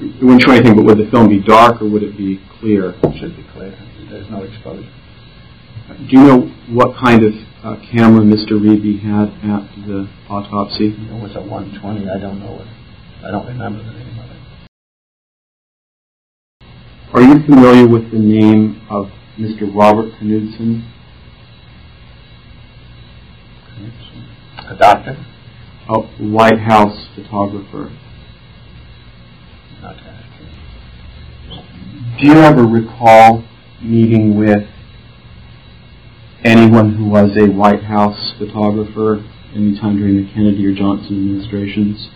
It wouldn't show anything, but would the film be dark or would it be clear? It should be clear. There's no exposure. Do you know what kind of uh, camera Mr. Riebe had at the autopsy? It was a 120. I don't know what. I don't remember the name of it. Are you familiar with the name of Mr. Robert Knudsen? A doctor? a White House photographer. Not that. Do you ever recall meeting with anyone who was a White House photographer anytime during the Kennedy or Johnson administrations?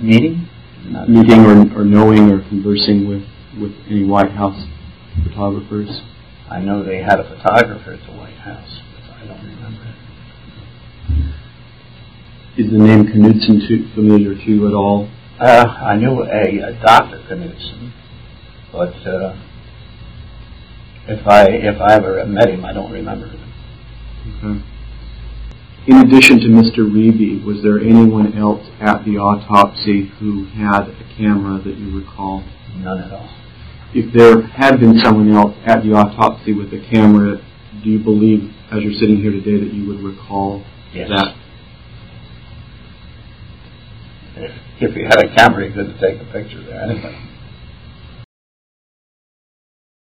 Meeting? Not Meeting or, or knowing or conversing with, with any White House photographers? I know they had a photographer at the White House, but I don't remember. Is the name Knudsen too familiar to you at all? Uh, I knew a, a Dr. Knudsen, but uh, if I if I ever met him, I don't remember him. Okay. In addition to Mr. Riebe, was there anyone else at the autopsy who had a camera that you recall? None at all. If there had been someone else at the autopsy with a camera, do you believe, as you're sitting here today, that you would recall Yes. that? If you had a camera, you couldn't take a picture there anyway.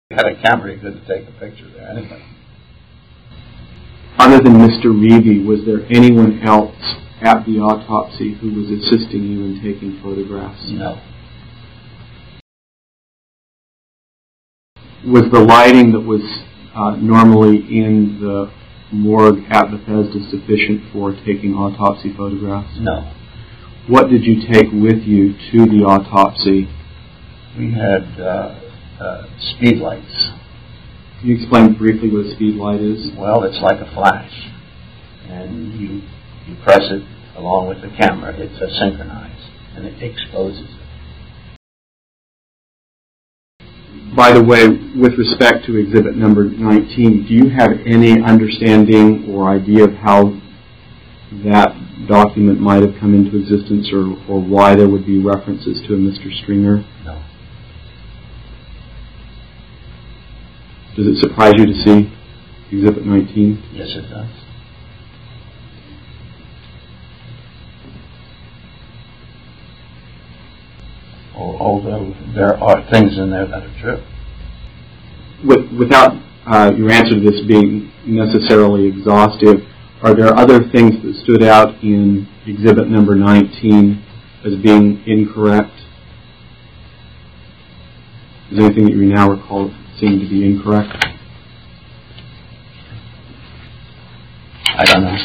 If you had a camera, you couldn't take a picture there anyway. Other than Mr. Riebe, was there anyone else at the autopsy who was assisting you in taking photographs? No. Was the lighting that was uh, normally in the morgue at Bethesda sufficient for taking autopsy photographs? No. What did you take with you to the autopsy? We had uh, uh, speed lights. Can you explain briefly what a speed light is? Well, it's like a flash, and you you press it along with the camera. It's uh, synchronized, and it exposes it. By the way, with respect to exhibit number 19, do you have any understanding or idea of how that document might have come into existence or, or why there would be references to a Mr. Stringer? No. Does it surprise you to see exhibit 19? Yes, it does. Although there are things in there that are true. With, without uh, your answer to this being necessarily exhaustive, are there other things that stood out in exhibit number 19 as being incorrect? Is there anything that you now recall seeming to be incorrect? I don't know.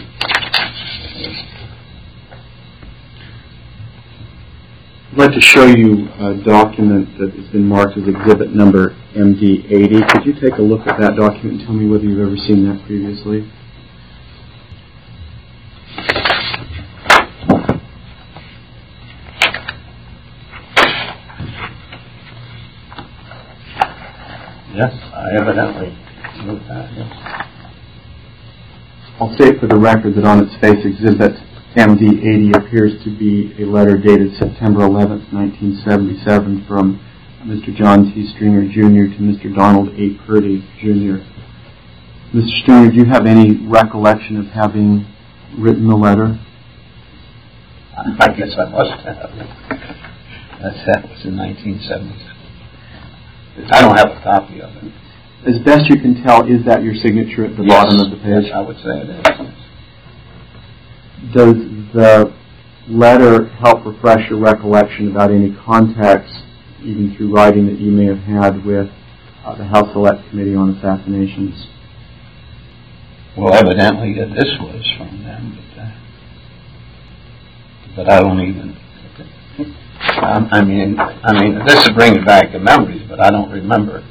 I'd like to show you a document that has been marked as exhibit number MD80. Could you take a look at that document and tell me whether you've ever seen that previously? Evidently knew that, yes. I'll state for the record that on its face, Exhibit MD80 appears to be a letter dated September 11, 1977, from Mr. John T. Stringer Jr. to Mr. Donald A. Purdy Jr. Mr. Stringer, do you have any recollection of having written the letter? I guess I must have. That's, that was in 1977. I don't have a copy of it. As best you can tell, is that your signature at the Yes, bottom of the page? Yes, I would say it is. yes. Does the letter help refresh your recollection about any contacts, even through writing, that you may have had with uh, the House Select Committee on Assassinations? Well, evidently this was from them, but, uh, but I don't even. I mean, I mean, this is bringing back the memories, but I don't remember.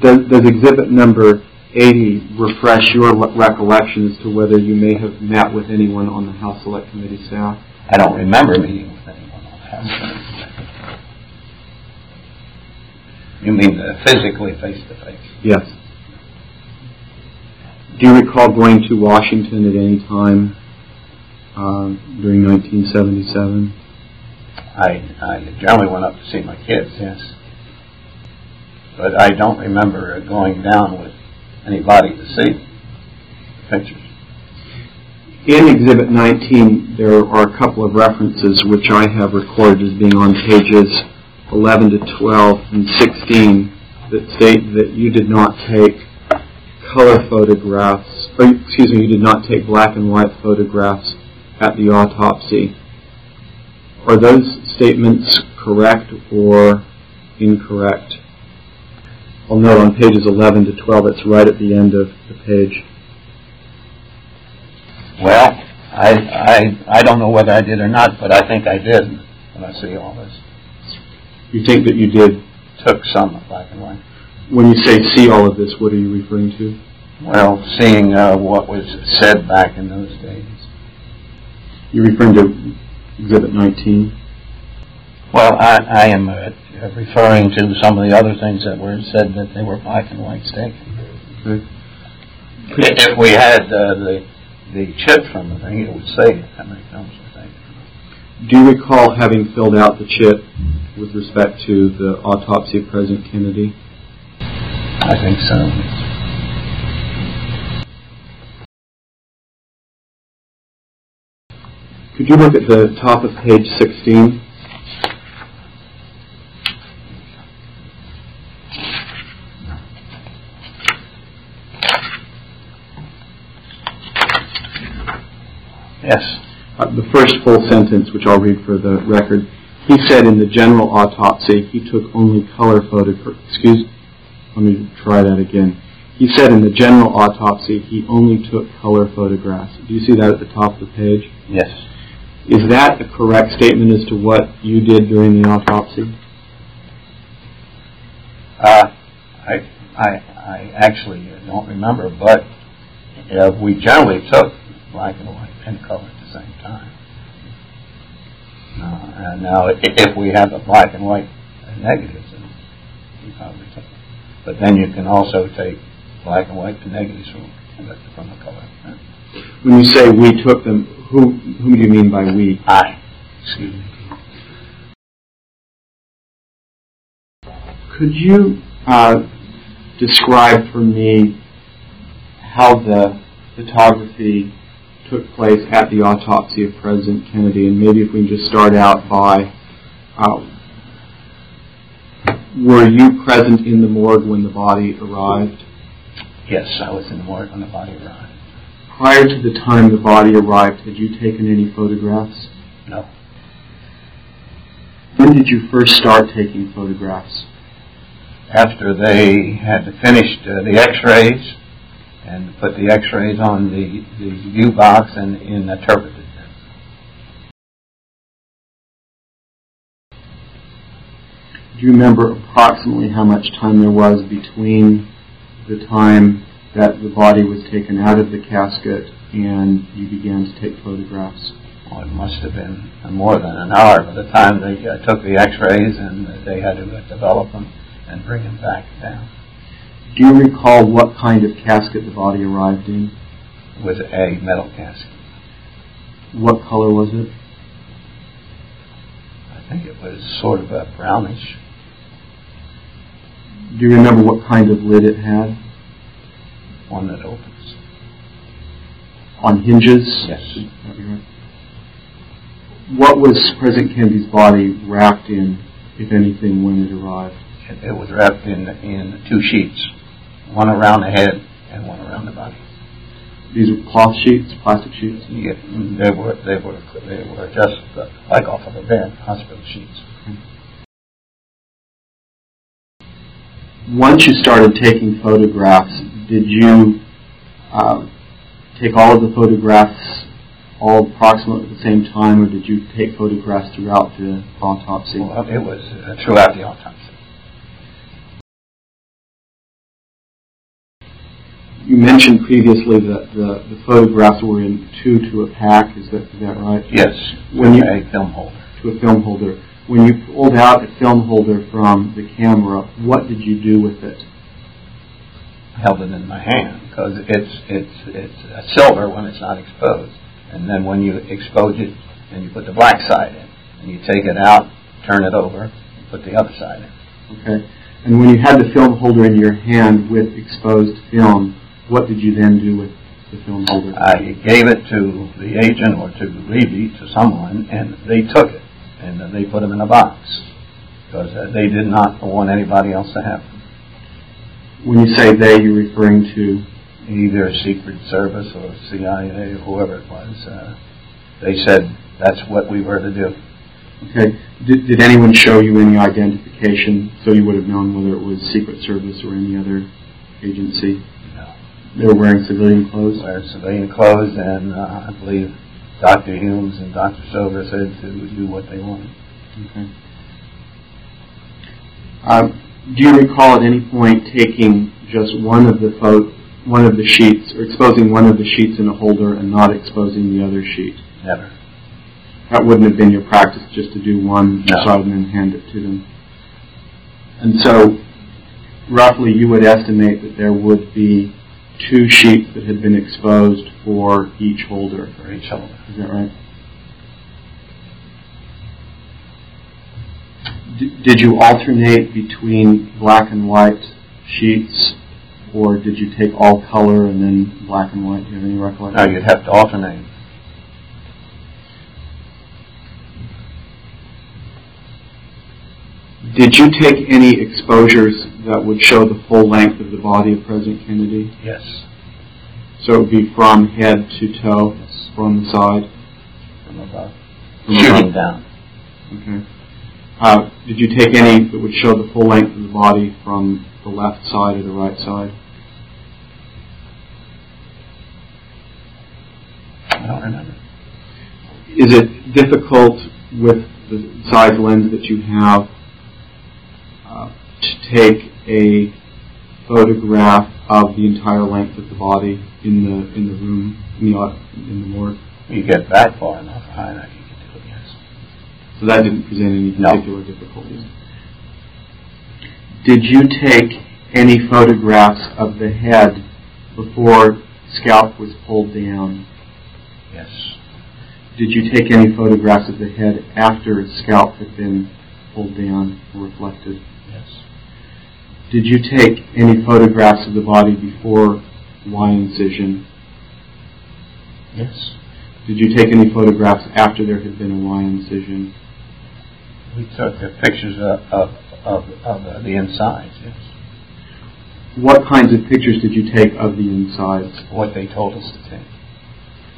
Does, does exhibit number 80 refresh your recollection as to whether you may have met with anyone on the House Select Committee staff? I don't remember meeting with anyone on the house. Select Committee. You mean uh, physically, face to face? Yes. Do you recall going to Washington at any time um, during 1977? I, I generally went up to see my kids, yes. But I don't remember uh, going down with anybody to see pictures. In Exhibit 19, there are a couple of references which I have recorded as being on pages 11 to 12 and 16 that state that you did not take color photographs, or excuse me, you did not take black and white photographs at the autopsy. Are those statements correct or incorrect? I'll note on pages 11 to 12, it's right at the end of the page. Well, I, I, I don't know whether I did or not, but I think I did when I see all this. You think that you did Took some black and white. When you say see all of this, what are you referring to? Well, seeing uh, what was said back in those days. You're referring to Exhibit 19? Well, I, I am uh, referring to some of the other things that were said that they were black and white taken. Okay. If we had uh, the the chip from the thing, it would say how many films were taken. Do you recall having filled out the chip with respect to the autopsy of President Kennedy? I think so. Could you look at the top of page 16? Yes. Uh, the first full sentence, which I'll read for the record. He said in the general autopsy he took only color photographs. Excuse. me. Let me try that again. He said in the general autopsy he only took color photographs. Do you see that at the top of the page? Yes. Is that a correct statement as to what you did during the autopsy? Uh, I, I, I actually don't remember, but uh, we generally took black and white and color at the same time. Uh, and now, if we have the black and white negatives, then we probably took them. But then you can also take black and white and negatives from, from the color. When you say we took them, who who do you mean by we? I, excuse me. Could you uh, describe for me how the photography took place at the autopsy of President Kennedy, and maybe if we can just start out by, uh, were you present in the morgue when the body arrived? Yes, I was in the morgue when the body arrived. Prior to the time the body arrived, had you taken any photographs? No. When did you first start taking photographs? after they had finished uh, the x-rays and put the x-rays on the, the view box and, and interpreted them. Do you remember approximately how much time there was between the time that the body was taken out of the casket and you began to take photographs? Well, it must have been more than an hour by the time they uh, took the x-rays and they had to develop them and bring them back down. Do you recall what kind of casket the body arrived in? It was a metal casket. What color was it? I think it was sort of a brownish. Do you remember what kind of lid it had? one that opens. On hinges? Yes. That'd be right. What was President Kennedy's body wrapped in, if anything, when it arrived? It, it was wrapped in in two sheets, one around the head and one around the body. These were cloth sheets, plastic sheets? Yeah, they were they were they were just uh, like off of a bed, hospital sheets. Once you started taking photographs, did you uh, take all of the photographs all approximately at the same time, or did you take photographs throughout the autopsy? Well, it was uh, throughout the autopsy. You mentioned previously that the, the photographs were in two to a pack. Is that is that right? Yes, When you- a film holder. To a film holder. When you pulled out a film holder from the camera, what did you do with it? held it in my hand because it's it's it's silver when it's not exposed, and then when you expose it and you put the black side in, and you take it out, turn it over, put the other side in. Okay. And when you had the film holder in your hand with exposed film, what did you then do with the film holder? I gave it to the agent or to Levy, to someone, and they took it and they put them in a box because uh, they did not want anybody else to have them. When you say they, you're referring to either Secret Service or CIA or whoever it was. Uh, they said that's what we were to do. Okay. Did, did anyone show you any identification so you would have known whether it was Secret Service or any other agency? They were wearing civilian clothes? Wearing civilian clothes, and uh, I believe Dr. Humes and Dr. Silver said to do what they wanted. Okay. Um, do you recall at any point taking just one of the pho- one of the sheets, or exposing one of the sheets in a holder and not exposing the other sheet? Never. That wouldn't have been your practice just to do one No. side and then hand it to them. And so, roughly, you would estimate that there would be two sheets that had been exposed for each holder. For each holder. Is that right? D- did you alternate between black and white sheets, or did you take all color and then black and white? Do you have any recollection? No, you'd have to alternate. Did you take any exposures that would show the full length of the body of President Kennedy? Yes. So it would be from head to toe, Yes. from the side? From above. From Shooting above. down. Okay. Uh, did you take any that would show the full length of the body from the left side or the right side? I don't remember. Is it difficult with the size lens that you have to take a photograph of the entire length of the body in the in the room in the in the morgue? You get that far enough, high enough, you can do it, yes. So that didn't present any No. particular difficulties. Did you take any photographs of the head before scalp was pulled down? Yes. Did you take any photographs of the head after scalp had been pulled down or reflected? Did you take any photographs of the body before Y incision? Yes. Did you take any photographs after there had been a Y incision? We took the pictures of, of, of, of the insides, yes. What kinds of pictures did you take of the insides? What they told us to take.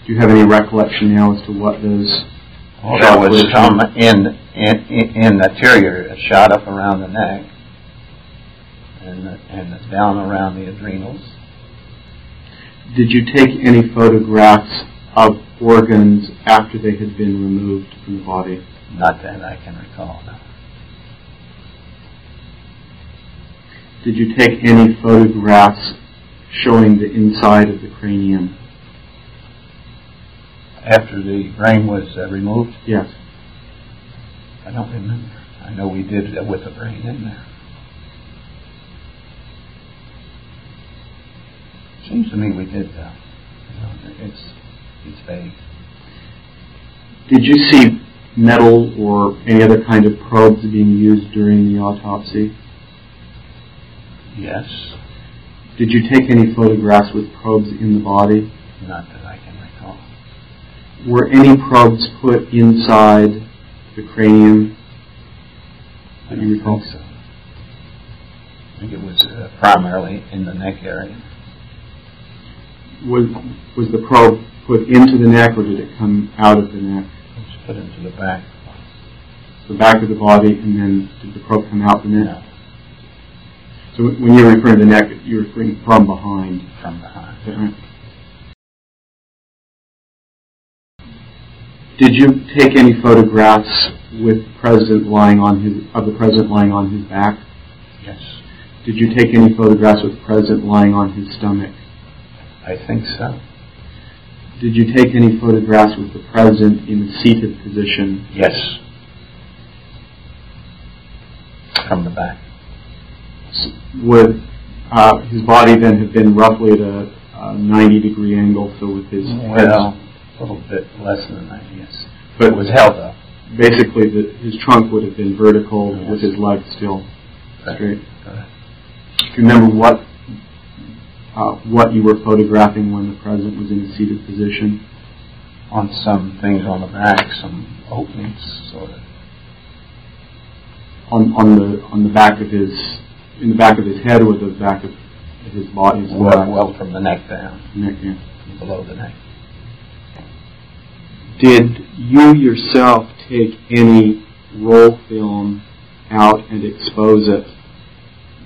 Do you have any recollection now as to what those? Well, there was some in, in, in in the interior, shot up around the neck, and, and down around the adrenals. Did you take any photographs of organs after they had been removed from the body? Not that I can recall, no. Did you take any photographs showing the inside of the cranium? After the brain was uh, removed, Yes. I don't remember. I know we did it with the brain in there. Seems to me we did that. Know, it's, it's vague. Did you see metal or any other kind of probes being used during the autopsy? Yes, Did you take any photographs with probes in the body? not that I can recall. Were any probes put inside the cranium? I That you don't recall? think so. I think it was uh, primarily in the neck area. Was, was the probe put into the neck or did it come out of the neck? It was put into the back. The back of the body and then did the probe come out the neck? No, So when you're referring to the neck, you're referring from behind. from behind. Right? Did you take any photographs with president lying on his of the president lying on his back? Yes, Did you take any photographs with the president lying on his stomach? I think so. Did you take any photographs with the president in a seated position? Yes. From the back. Would uh, his body then have been roughly at a, a 90 degree angle, so with his head, Well, a little bit less than that, yes. but It was held up. basically the, his trunk would have been vertical Yes. with his legs still straight. Do you remember what uh, what you were photographing when the president was in a seated position? On some things on the back, some openings, sort of. On on the on the back of his in the back of his head or the back of his body? His Well, well, from the neck down, neck, yeah. below the neck. Did you yourself take any roll film out and expose it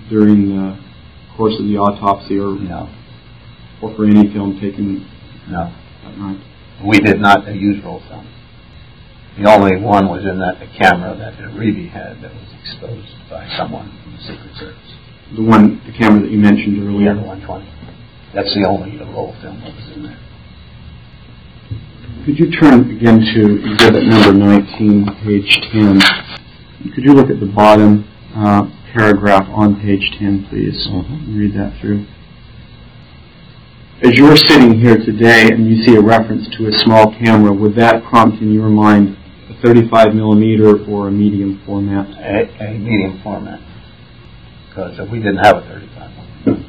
during the course of the autopsy or, No, or for any film taken no. that night? We did not use roll film. The only one was in that the camera that Riebe had that was exposed by someone from the Secret Service. The one, the camera that you mentioned The earlier? other 120. That's the only roll film that was in there. Could you turn again to exhibit number 19, page 10? Could you look at the bottom uh, paragraph on page 10, please? Mhm. Read that through. As you're sitting here today and you see a reference to a small camera, would that prompt in your mind a 35 millimeter or a medium format? A, a medium format. Because we didn't have a 35 millimeter.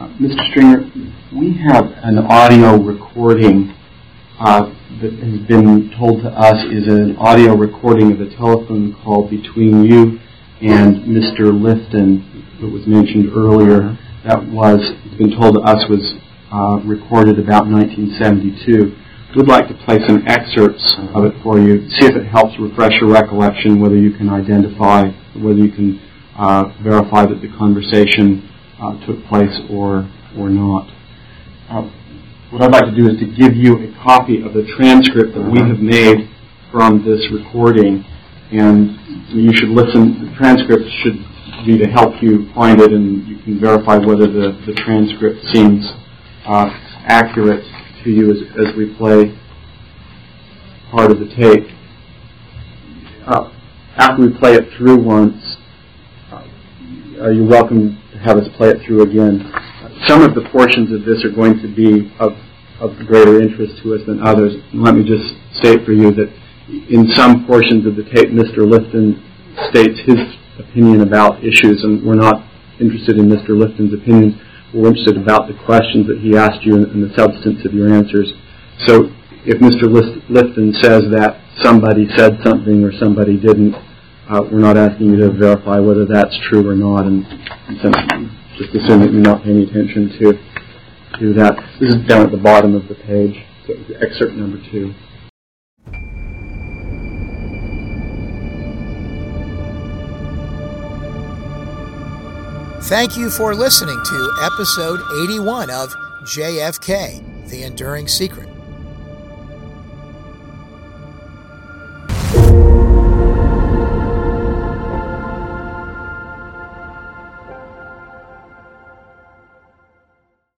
Uh, Mr. Stringer, we have an audio recording uh, that has been told to us is an audio recording of a telephone call between you and Mr. Lifton that was mentioned earlier. That was, it's been told to us was uh, recorded about 1972. We'd like to play some excerpts of it for you, see if it helps refresh your recollection, whether you can identify, whether you can uh, verify that the conversation uh, took place or, or not. What I'd like to do is to give you a copy of the transcript that we have made from this recording, and you should listen. The transcript should be to help you find it, and you can verify whether the, the transcript seems uh, accurate to you as, as we play part of the tape. Uh, after we play it through once, uh, you're welcome to have us play it through again. Some of the portions of this are going to be of, of greater interest to us than others. Let me just state for you that in some portions of the tape, Mr. Lifton states his opinion about issues, and we're not interested in Mr. Lifton's opinions. We're interested about the questions that he asked you and, the substance of your answers. So if Mr. Lifton says that somebody said something or somebody didn't, uh, we're not asking you to verify whether that's true or not, and just assume that you're not paying attention to to that. This is down at the bottom of the page, so excerpt number two. Thank you for listening to episode 81 of JFK, The Enduring Secret.